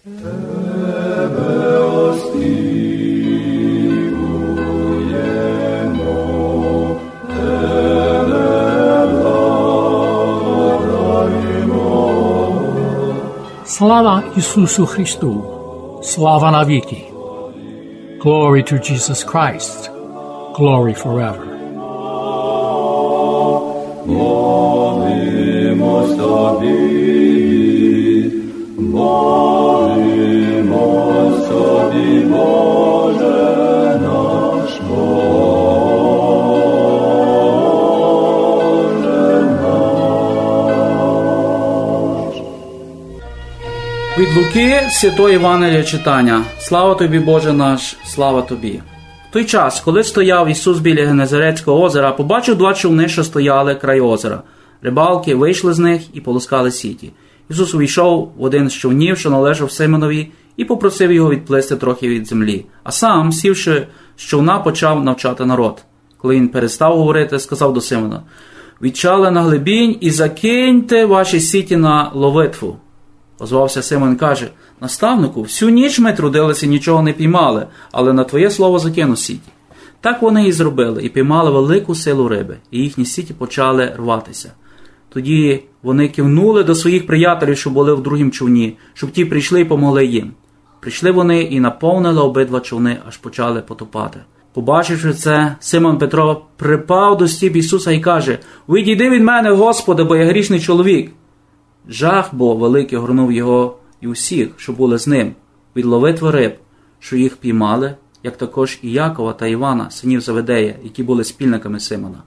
Sláva Isusu Christu, sláva Naviki. Glory to Jesus Christ, glory forever. Від Луки Святого Євангелія читання. Слава тобі, Боже наш, слава тобі. В той час, коли стояв Ісус біля Генезарецького озера, побачив два човни, що стояли край озера. Рибалки вийшли з них і полоскали сіті. Ісус увійшов в один з човнів, що належав Симонові, і попросив його відплисти трохи від землі. А сам, сівши з човна, почав навчати народ. Коли він перестав говорити, сказав до Симона: Відчали на глибінь і закиньте ваші сіті на ловитву. Озвався Симон і каже: Наставнику, всю ніч ми трудилися, нічого не піймали, але на твоє слово закину сіті. Так вони і зробили, і піймали велику силу риби, і їхні сіті почали рватися. Тоді вони кивнули до своїх приятелів, що були в другім човні, щоб ті прийшли і помогли їм. Прийшли вони і наповнили обидва човни, аж почали потопати. Побачивши це, Симон Петро припав до стіп Ісуса і каже: Відійди від мене, Господи, бо я грішний чоловік. Жах бо великий горнув його і усіх, що були з ним, від ловитви риб, що їх піймали, як також і Якова та Івана, синів Заведея, які були спільниками Симона.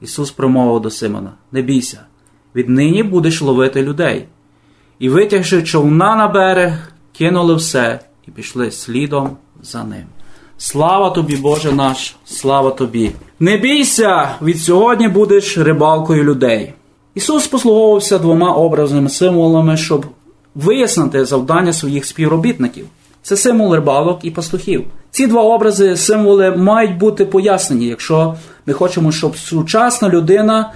Ісус промовив до Симона: Не бійся, віднині будеш ловити людей. І, витягши човна на берег, кинули все і пішли слідом за ним. Слава тобі, Боже наш, слава тобі! Не бійся, від сьогодні будеш рибалкою людей. Ісус послуговувався двома образними символами, щоб вияснити завдання своїх співробітників. Це символ рибалок і пастухів. Ці два образи, символи мають бути пояснені, якщо ми хочемо, щоб сучасна людина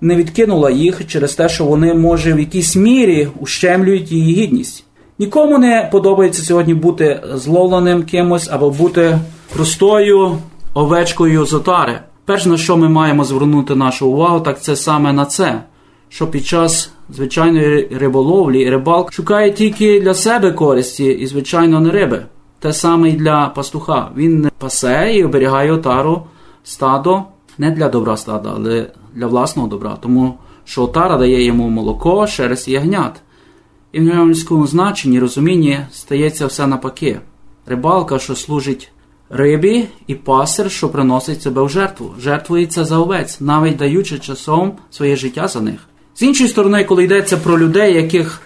не відкинула їх через те, що вони, може, в якійсь мірі ущемлюють її гідність. Нікому не подобається сьогодні бути зловленим кимось або бути простою овечкою з отари. Перш на що ми маємо звернути нашу увагу, так це саме на це, що під час звичайної риболовлі рибалк шукає тільки для себе користі і, звичайно, не риби. Те саме і для пастуха. Він пасе і оберігає отару стадо не для добра стада, але для власного добра, тому що отара дає йому молоко, шерсть і ягнят. І в ньому значенні розумінні стається все напаки. Рибалка, що служить рибі, і пастир, що приносить себе в жертву, жертвується за овець, навіть даючи часом своє життя за них. З іншої сторони, коли йдеться про людей, яких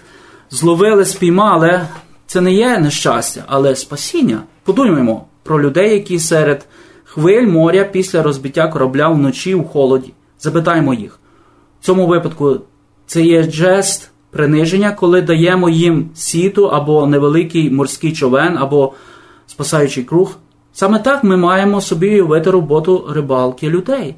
зловили, спіймали, це не є нещастя, але спасіння. Подумаємо про людей, які серед хвиль моря після розбиття корабля вночі у холоді. Запитаємо їх. В цьому випадку це є жест приниження, коли даємо їм сіту або невеликий морський човен, або спасаючий круг. Саме так ми маємо собі уявити роботу рибалки людей.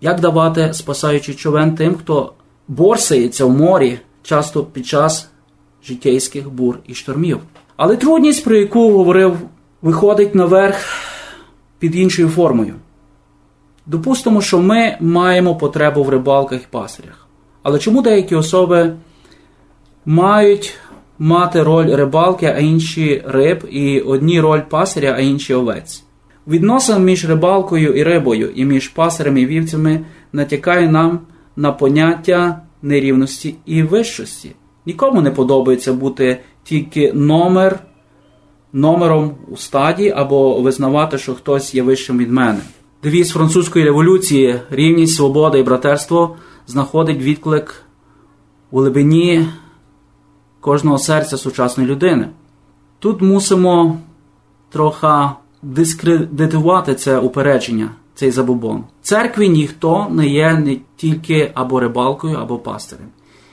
Як давати спасаючий човен тим, хто борсається в морі часто під час життєйських бур і штормів? Але трудність, про яку говорив, виходить наверх під іншою формою. Допустимо, що ми маємо потребу в рибалках і пастирях. Але чому деякі особи мають мати роль рибалки, а інші риб, і одні роль пасаря, а інші овець? Відносин між рибалкою і рибою, і між пасарем і вівцями натякає нам на поняття нерівності і вищості. Нікому не подобається бути тільки номер, номером у стаді або визнавати, що хтось є вищим від мене. Девіз французької революції рівність, свобода і братерство знаходить відклик у глибині кожного серця сучасної людини. Тут мусимо трохи дискредитувати це упередження, цей забобон. В церкві ніхто не є не тільки або рибалкою, або пастирем.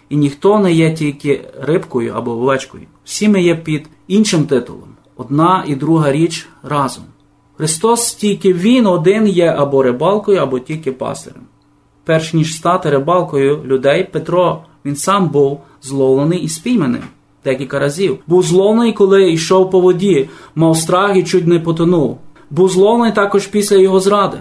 І ніхто не є тільки рибкою або овечкою. Всі ми є під іншим титулом. Одна і друга річ разом. Христос тільки Він один є або рибалкою, або тільки пастирем. Перш ніж стати рибалкою людей, Петро він сам був зловлений і спійманий. декілька разів. Був зловний, коли йшов по воді, мав страх і чуть не потонув. Був зловний також після його зради.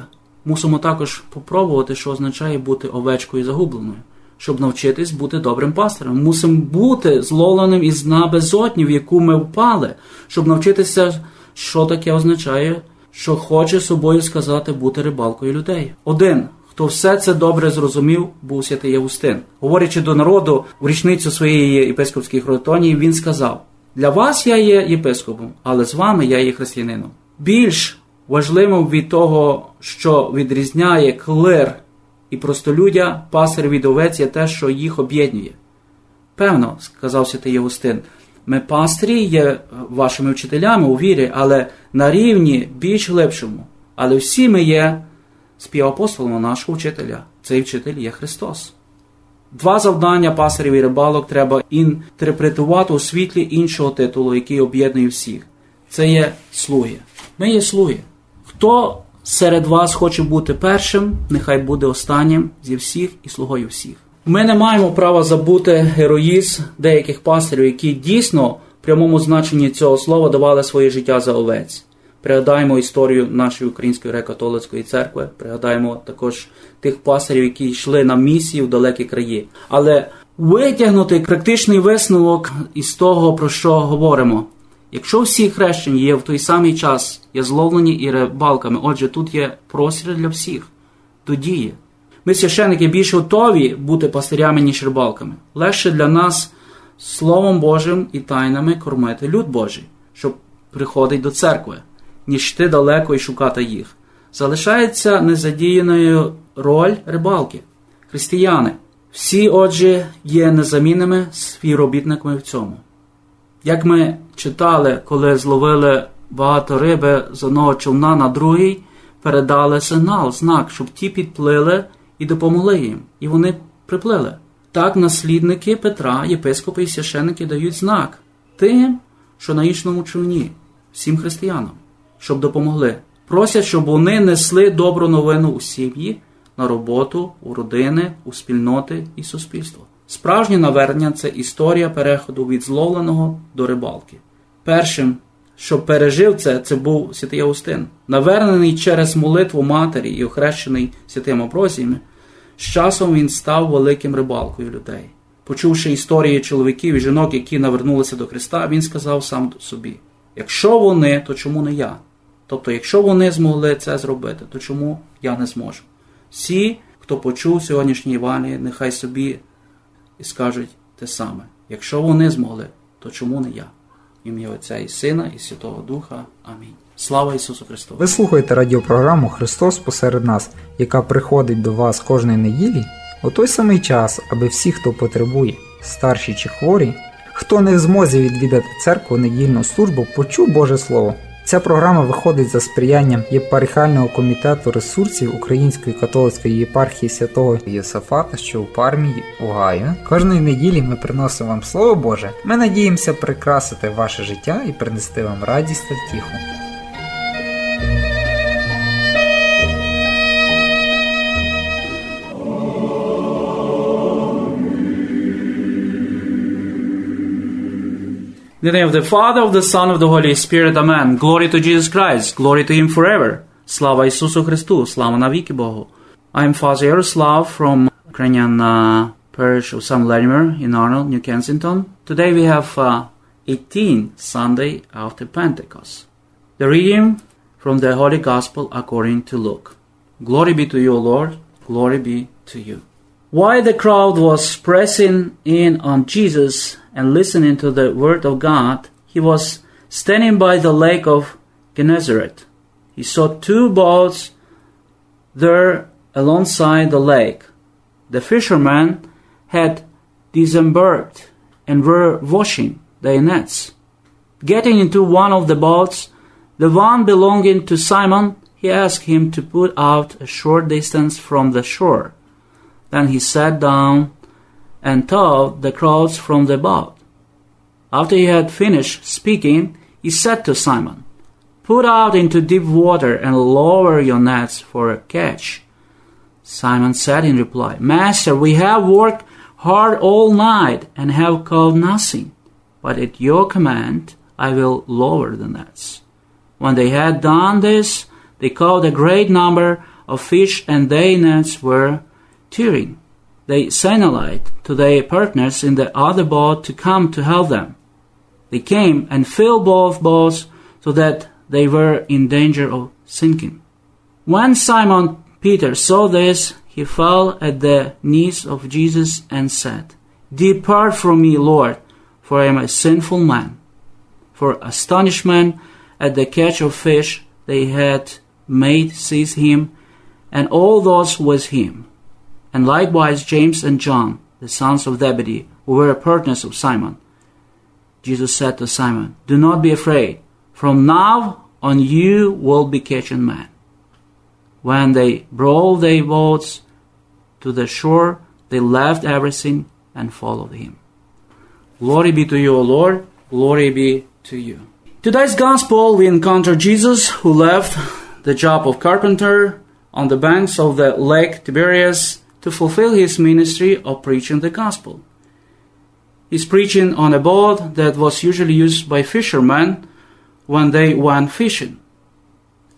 Мусимо також попробувати, що означає бути овечкою загубленою, щоб навчитись бути добрим пастирем. Мусимо бути зловленим із дна безодні, в яку ми впали, щоб навчитися, що таке означає, що хоче собою сказати бути рибалкою людей. Один, хто все це добре зрозумів, був святий Євустин. Говорячи до народу в річницю своєї єпископської хротонії, він сказав: Для вас я є єпископом, але з вами я є християнином. Більш важливим від того, що відрізняє клир і простолюдя, пасир від овець є те, що їх об'єднує. Певно, сказав святий Євустин, ми пастирі є вашими вчителями у вірі, але на рівні більш глибшому. Але всі ми є співапостолами нашого вчителя. Цей вчитель є Христос. Два завдання пасарів і рибалок треба інтерпретувати у світлі іншого титулу, який об'єднує всіх. Це є слуги. Ми є слуги. Хто серед вас хоче бути першим, нехай буде останнім зі всіх і слугою всіх. Ми не маємо права забути героїзм деяких пастирів, які дійсно в прямому значенні цього слова давали своє життя за овець. Пригадаємо історію нашої Української греко-католицької церкви, пригадаємо також тих пастирів, які йшли на місії в далекі краї. Але витягнути критичний висновок із того, про що говоримо. Якщо всі хрещені є в той самий час, є зловлені і рибалками, отже, тут є простір для всіх, до дії. Ми, священники, більш готові бути пастирями, ніж рибалками. Легше для нас Словом Божим і тайнами кормити люд Божий, що приходить до церкви, ніж йти далеко і шукати їх. Залишається незадіяною роль рибалки. Християни. Всі, отже, є незамінними співробітниками в цьому. Як ми читали, коли зловили багато риби з одного човна на другий, передали сигнал, знак, щоб ті підплили і допомогли їм. І вони приплили. Так наслідники Петра, єпископи і священники дають знак тим, що на іншому човні, всім християнам, щоб допомогли. Просять, щоб вони несли добру новину у сім'ї, на роботу, у родини, у спільноти і суспільство. Справжнє навернення це історія переходу від зловленого до рибалки. Першим, що пережив це, це був святий Августин. Навернений через молитву матері і охрещений святим Амброзіями, з часом він став великим рибалкою людей. Почувши історії чоловіків і жінок, які навернулися до Христа, він сказав сам собі: якщо вони, то чому не я? Тобто, якщо вони змогли це зробити, то чому я не зможу? Всі, хто почув сьогоднішній Івані, нехай собі і скажуть те саме. Якщо вони змогли, то чому не я? Ім'я Отця і Сина, і Святого Духа. Амінь. Слава Ісусу Христу! Ви слухаєте радіопрограму Христос посеред нас, яка приходить до вас кожної неділі у той самий час, аби всі, хто потребує, старші чи хворі, хто не в змозі відвідати церкву недільну службу, почув Боже Слово. Ця програма виходить за сприянням єпархіального комітету ресурсів Української католицької єпархії святого Єсафата, що у Пармії, Угаю. Кожної неділі ми приносимо вам Слово Боже. Ми надіємося прикрасити ваше життя і принести вам радість та втіху. the name of the Father, of the Son, of the Holy Spirit, Amen. Glory to Jesus Christ. Glory to Him forever. Slava Ісусу Христу. Слава навіки Богу. I'm Father Yaroslav from Ukrainian uh, parish of St. Vladimir in Arnold, New Kensington. Today we have uh, 18 Sunday after Pentecost. The reading from the Holy Gospel according to Luke. Glory be to you, O Lord. Glory be to you. While the crowd was pressing in on Jesus and listening to the word of God, he was standing by the lake of Gennesaret. He saw two boats there alongside the lake. The fishermen had disembarked and were washing their nets. Getting into one of the boats, the one belonging to Simon, he asked him to put out a short distance from the shore. Then he sat down and taught the crowds from the boat. After he had finished speaking, he said to Simon, Put out into deep water and lower your nets for a catch. Simon said in reply, Master, we have worked hard all night and have caught nothing. but at your command I will lower the nets. When they had done this, they caught a great number of fish, and their nets were tearing. They signaled to their partners in the other boat to come to help them. They came and filled both boats so that they were in danger of sinking. When Simon Peter saw this, he fell at the knees of Jesus and said, Depart from me, Lord, for I am a sinful man. For astonishment at the catch of fish they had made seized him, and all those with him, and likewise James and John, the sons of Zebedee, who were partners of Simon. Jesus said to Simon, Do not be afraid. From now on you will be catching men. When they brought their boats to the shore, they left everything and followed him. Glory be to you, O Lord. Glory be to you. Today's gospel, we encounter Jesus who left the job of carpenter on the banks of the lake Tiberias to fulfill his ministry of preaching the gospel. He's preaching on a boat that was usually used by fishermen when they went fishing.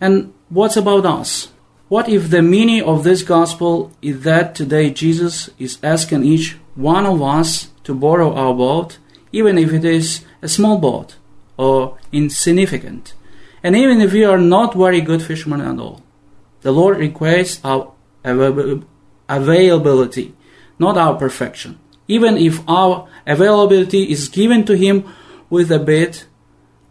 And what's about us? What if the meaning of this gospel is that today Jesus is asking each one of us to borrow our boat, even if it is a small boat or insignificant, and even if we are not very good fishermen at all? The Lord requires our availability, not our perfection, even if our availability is given to Him with a bit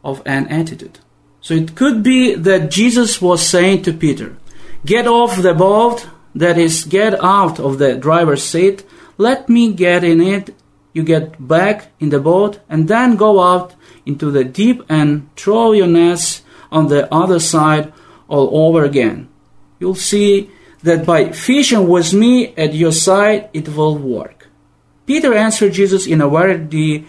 of an attitude. So it could be that Jesus was saying to Peter, Get off the boat, that is, get out of the driver's seat, let me get in it, you get back in the boat, and then go out into the deep and throw your nets on the other side all over again. You'll see that by fishing with me at your side, it will work. Peter answered Jesus in a very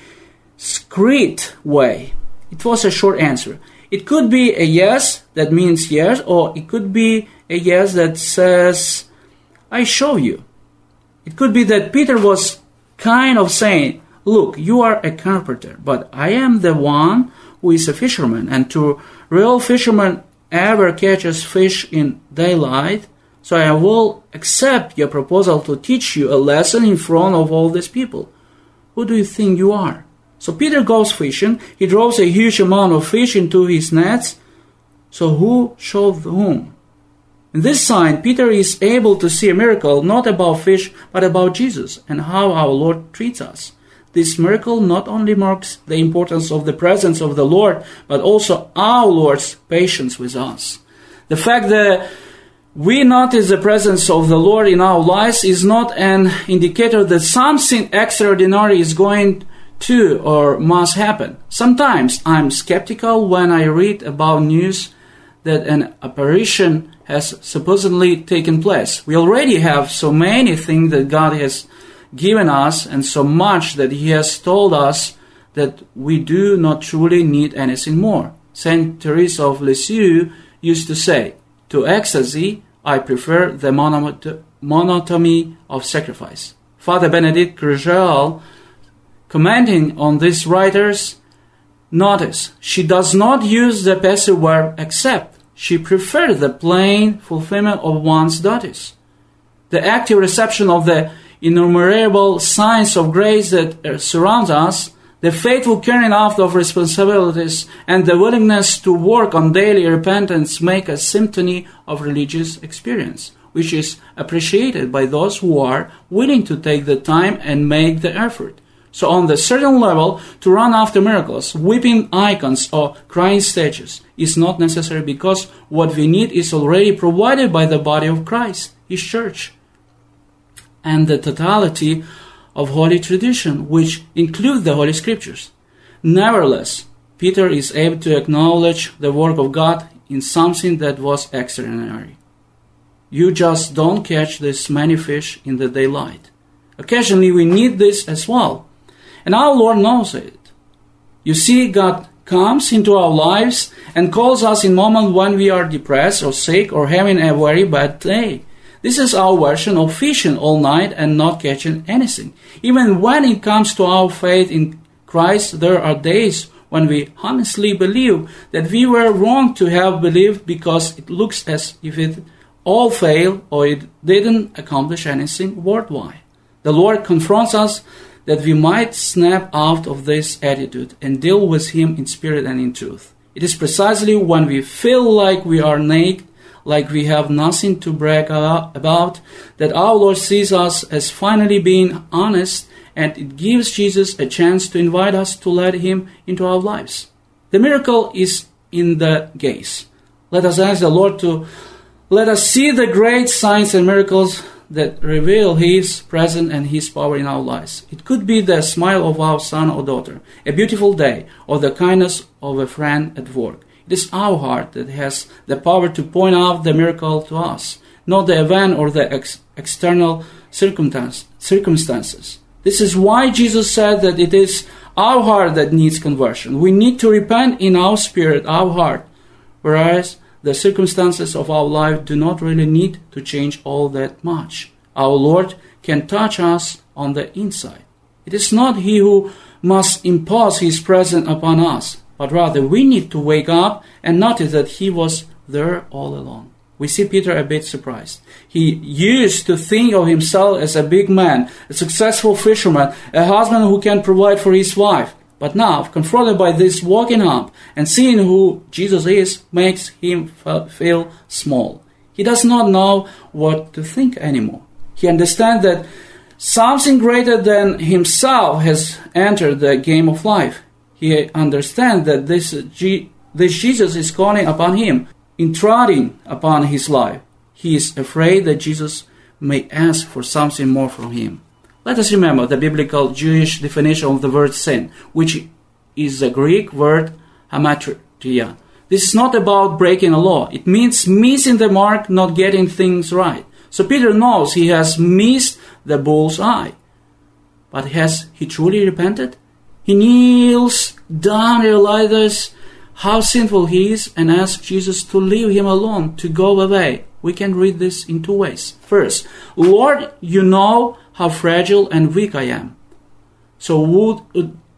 discreet way. It was a short answer. It could be a yes, that means yes, or it could be a yes that says, I show you. It could be that Peter was kind of saying, Look, you are a carpenter, but I am the one who is a fisherman, and to real fishermen ever catches fish in daylight, so I will accept your proposal to teach you a lesson in front of all these people. Who do you think you are? So Peter goes fishing, he draws a huge amount of fish into his nets. So who showed whom? In this sign, Peter is able to see a miracle not about fish, but about Jesus and how our Lord treats us. This miracle not only marks the importance of the presence of the Lord, but also our Lord's patience with us. The fact that we notice the presence of the Lord in our lives is not an indicator that something extraordinary is going to or must happen. Sometimes I'm skeptical when I read about news that an apparition has supposedly taken place. We already have so many things that God has given us and so much that He has told us that we do not truly need anything more. Saint Teresa of Lisieux used to say, To ecstasy, I prefer the monotony of sacrifice. Father Benedict Groeschel, commenting on these writers, notice she does not use the passive verb accept she preferred the plain fulfillment of one's duties. The active reception of the innumerable signs of grace that surround us, the faithful carrying out of responsibilities, and the willingness to work on daily repentance make a symphony of religious experience, which is appreciated by those who are willing to take the time and make the effort. So on the certain level, to run after miracles, weeping icons or crying statues is not necessary because what we need is already provided by the body of Christ, His church, and the totality of holy tradition, which include the Holy Scriptures. Nevertheless, Peter is able to acknowledge the work of God in something that was extraordinary. You just don't catch this many fish in the daylight. Occasionally, we need this as well and our Lord knows it. You see, God comes into our lives and calls us in moments when we are depressed or sick or having a very bad day. This is our version of fishing all night and not catching anything. Even when it comes to our faith in Christ, there are days when we honestly believe that we were wrong to have believed because it looks as if it all failed or it didn't accomplish anything worthwhile. The Lord confronts us that we might snap out of this attitude and deal with Him in spirit and in truth. It is precisely when we feel like we are naked, like we have nothing to brag about, that our Lord sees us as finally being honest and it gives Jesus a chance to invite us to let Him into our lives. The miracle is in the gaze. Let us ask the Lord to let us see the great signs and miracles that reveal His presence and His power in our lives. It could be the smile of our son or daughter, a beautiful day, or the kindness of a friend at work. It is our heart that has the power to point out the miracle to us, not the event or the ex- external circumstance, circumstances. This is why Jesus said that it is our heart that needs conversion. We need to repent in our spirit, our heart, whereas the circumstances of our life do not really need to change all that much. Our Lord can touch us on the inside. It is not He who must impose His presence upon us, but rather we need to wake up and notice that He was there all along. We see Peter a bit surprised. He used to think of himself as a big man, a successful fisherman, a husband who can provide for his wife. But now, confronted by this walking up and seeing who Jesus is, makes him feel small. He does not know what to think anymore. He understands that something greater than himself has entered the game of life. He understands that this, this Jesus is calling upon him, intruding upon his life. He is afraid that Jesus may ask for something more from him. Let us remember the biblical Jewish definition of the word sin, which is the Greek word hamartia. This is not about breaking a law. It means missing the mark, not getting things right. So Peter knows he has missed the bull's eye. But has he truly repented? He kneels down, realizes how sinful he is, and asks Jesus to leave him alone, to go away. We can read this in two ways. First, Lord, you know how fragile and weak I am. So would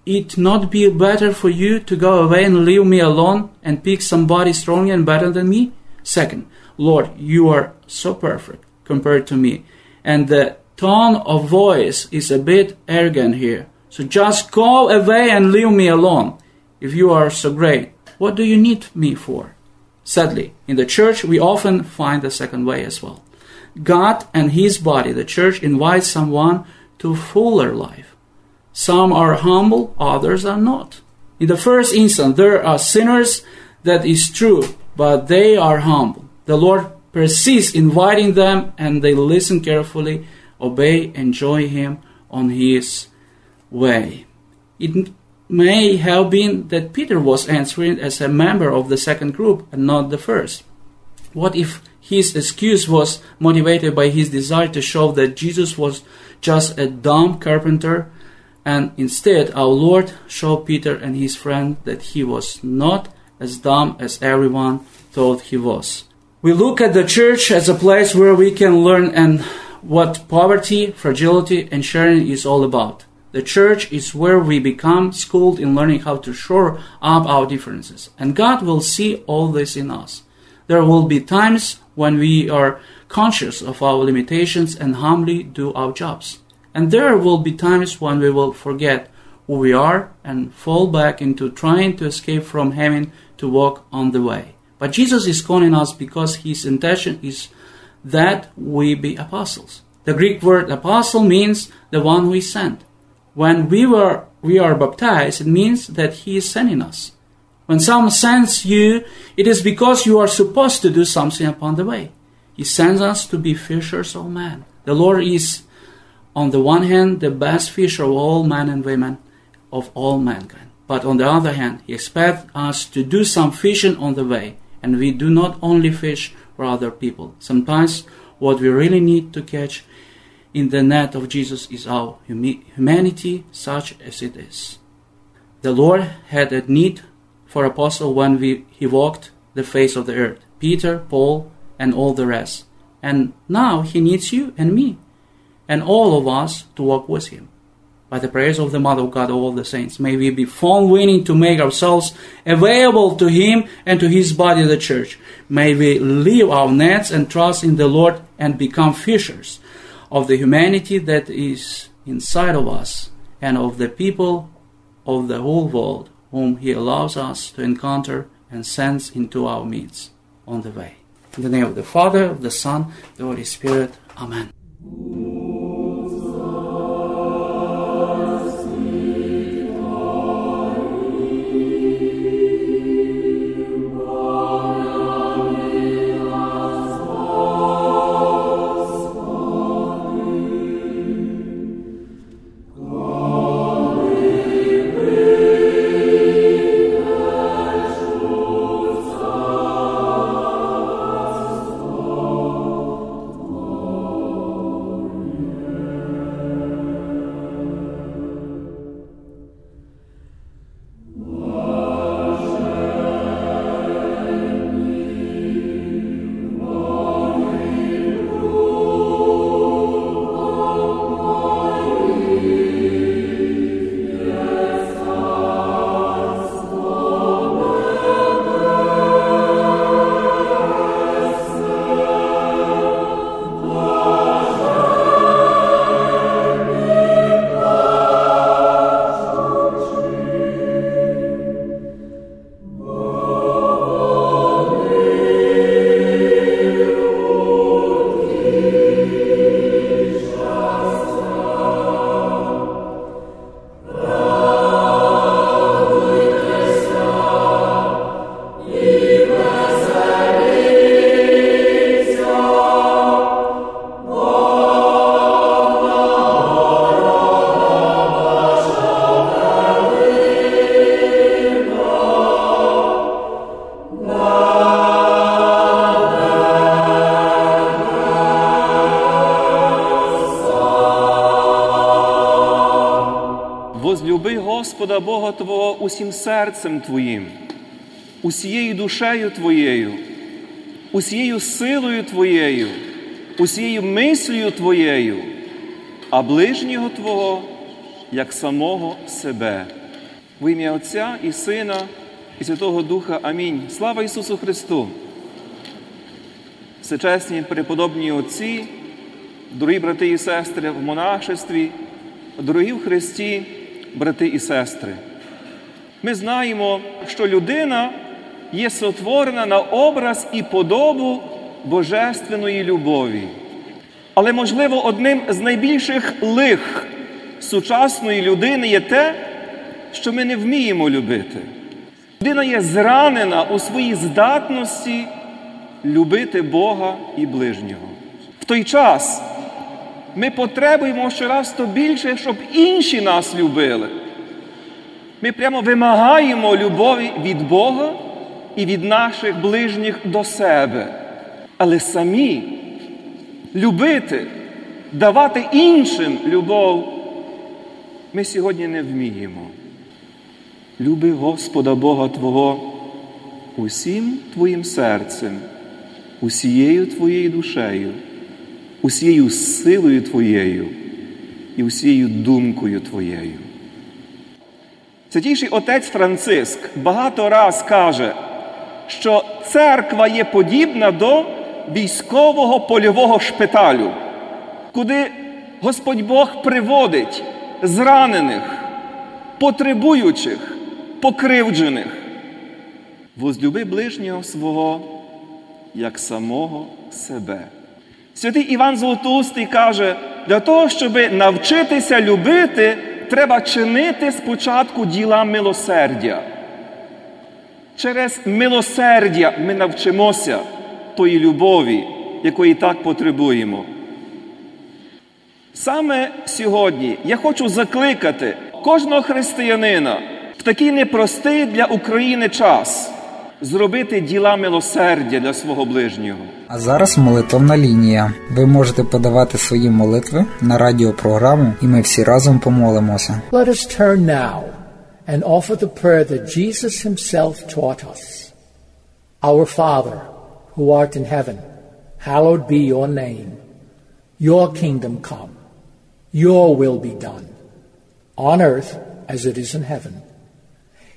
it not be better for you to go away and leave me alone and pick somebody stronger and better than me? Second, Lord, you are so perfect compared to me. And the tone of voice is a bit arrogant here. So just go away and leave me alone. If you are so great, what do you need me for? Sadly, in the church, we often find the second way as well. God and His body, the church, invites someone to fuller life. Some are humble, others are not. In the first instance, there are sinners, that is true, but they are humble. The Lord persists inviting them, and they listen carefully, obey, and join Him on His way. It may have been that Peter was answering as a member of the second group and not the first. What if his excuse was motivated by his desire to show that Jesus was just a dumb carpenter, and instead our Lord showed Peter and his friend that he was not as dumb as everyone thought he was. We look at the church as a place where we can learn and what poverty, fragility, and sharing is all about. The church is where we become schooled in learning how to shore up our differences, and God will see all this in us. There will be times when we are conscious of our limitations and humbly do our jobs. And there will be times when we will forget who we are and fall back into trying to escape from having to walk on the way. But Jesus is calling us because his intention is that we be apostles. The Greek word apostle means the one who is sent. When we were we are baptized, it means that he is sending us. When someone sends you, it is because you are supposed to do something upon the way. He sends us to be fishers of men. The Lord is, on the one hand, the best fisher of all men and women of all mankind. But on the other hand, He expects us to do some fishing on the way. And we do not only fish for other people. Sometimes what we really need to catch in the net of Jesus is our humanity, such as it is. The Lord had a need for apostle when we, he walked the face of the earth. Peter, Paul, and all the rest. And now he needs you and me and all of us to walk with him. by the prayers of the Mother of God, all the saints. May we be found willing to make ourselves available to Him and to His body, the church. May we leave our nets and trust in the Lord and become fishers of the humanity that is inside of us and of the people of the whole world whom He allows us to encounter and sends into our midst on the way. In the name of the Father, of the Son, the Holy Spirit. Amen. Усім серцем Твоїм, усією душею Твоєю, усією силою Твоєю, усією мислею Твоєю, а ближнього Твого, як самого себе. В ім'я Отця і Сина, і Святого Духа. Амінь. Слава Ісусу Христу! Всечесні преподобні отці, дорогі брати і сестри в монашестві, дорогі в Христі, брати і сестри. Ми знаємо, що людина є сотворена на образ і подобу божественної любові. Але, можливо, одним з найбільших лих сучасної людини є те, що ми не вміємо любити. Людина є зранена у своїй здатності любити Бога і ближнього. В той час ми потребуємо щораз то більше, щоб інші нас любили. Ми прямо вимагаємо любові від Бога і від наших ближніх до себе. Але самі любити, давати іншим любов ми сьогодні не вміємо. Люби Господа Бога Твого усім Твоїм серцем, усією Твоєю душею, усією силою Твоєю і усією думкою Твоєю. Святійший отець Франциск багато раз каже, що церква є подібна до військового польового шпиталю, куди Господь Бог приводить зранених, потребуючих, покривджених. Возлюби ближнього свого, як самого себе. Святий Іван Золотоустий каже, для того, щоб навчитися любити, треба чинити спочатку діла милосердя. Через милосердя ми навчимося тої любові, якої так потребуємо. Саме сьогодні я хочу закликати кожного християнина в такий непростий для України час зробити діла милосердя для свого ближнього. А зараз молитовна лінія. Ви можете подавати свої молитви на радіопрограму, і ми всі разом помолимося. Let us turn now and offer the prayer that Jesus himself taught us. Our Father, who art in heaven, hallowed be your name. Your kingdom come. Your will be done, on earth as it is in heaven.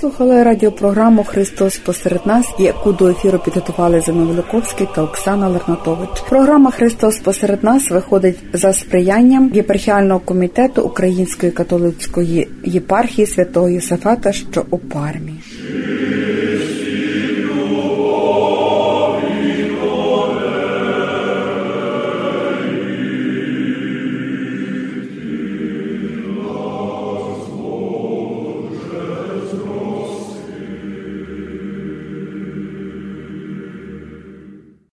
Слухали радіопрограму Христос посеред нас, яку до ефіру підготували Зина Великовський та Оксана Лернатович. Програма Христос посеред нас виходить за сприянням єпархіального комітету Української католицької єпархії святого Єсафата, що у Пармі.